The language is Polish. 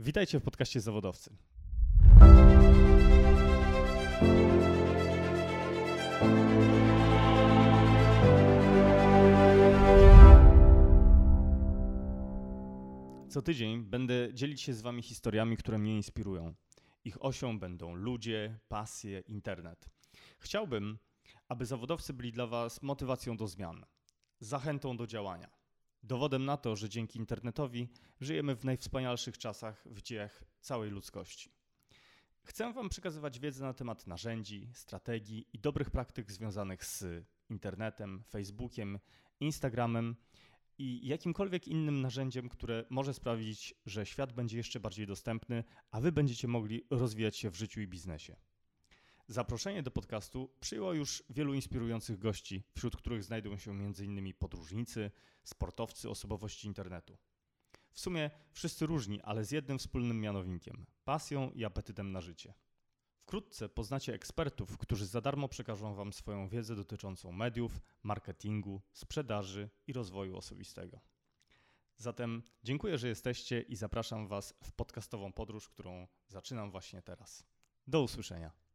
Witajcie w podcaście Zawodowcy. Co tydzień będę dzielić się z Wami historiami, które mnie inspirują. Ich osią będą ludzie, pasje, internet. Chciałbym, aby zawodowcy byli dla Was motywacją do zmian, zachętą do działania. Dowodem na to, że dzięki internetowi żyjemy w najwspanialszych czasach w dziejach całej ludzkości. Chcę Wam przekazywać wiedzę na temat narzędzi, strategii i dobrych praktyk związanych z internetem, Facebookiem, Instagramem i jakimkolwiek innym narzędziem, które może sprawić, że świat będzie jeszcze bardziej dostępny, a Wy będziecie mogli rozwijać się w życiu i biznesie. Zaproszenie do podcastu przyjęło już wielu inspirujących gości, wśród których znajdują się m.in. podróżnicy, sportowcy, osobowości internetu. W sumie wszyscy różni, ale z jednym wspólnym mianownikiem pasją i apetytem na życie. Wkrótce poznacie ekspertów, którzy za darmo przekażą Wam swoją wiedzę dotyczącą mediów, marketingu, sprzedaży i rozwoju osobistego. Zatem dziękuję, że jesteście i zapraszam Was w podcastową podróż, którą zaczynam właśnie teraz. Do usłyszenia.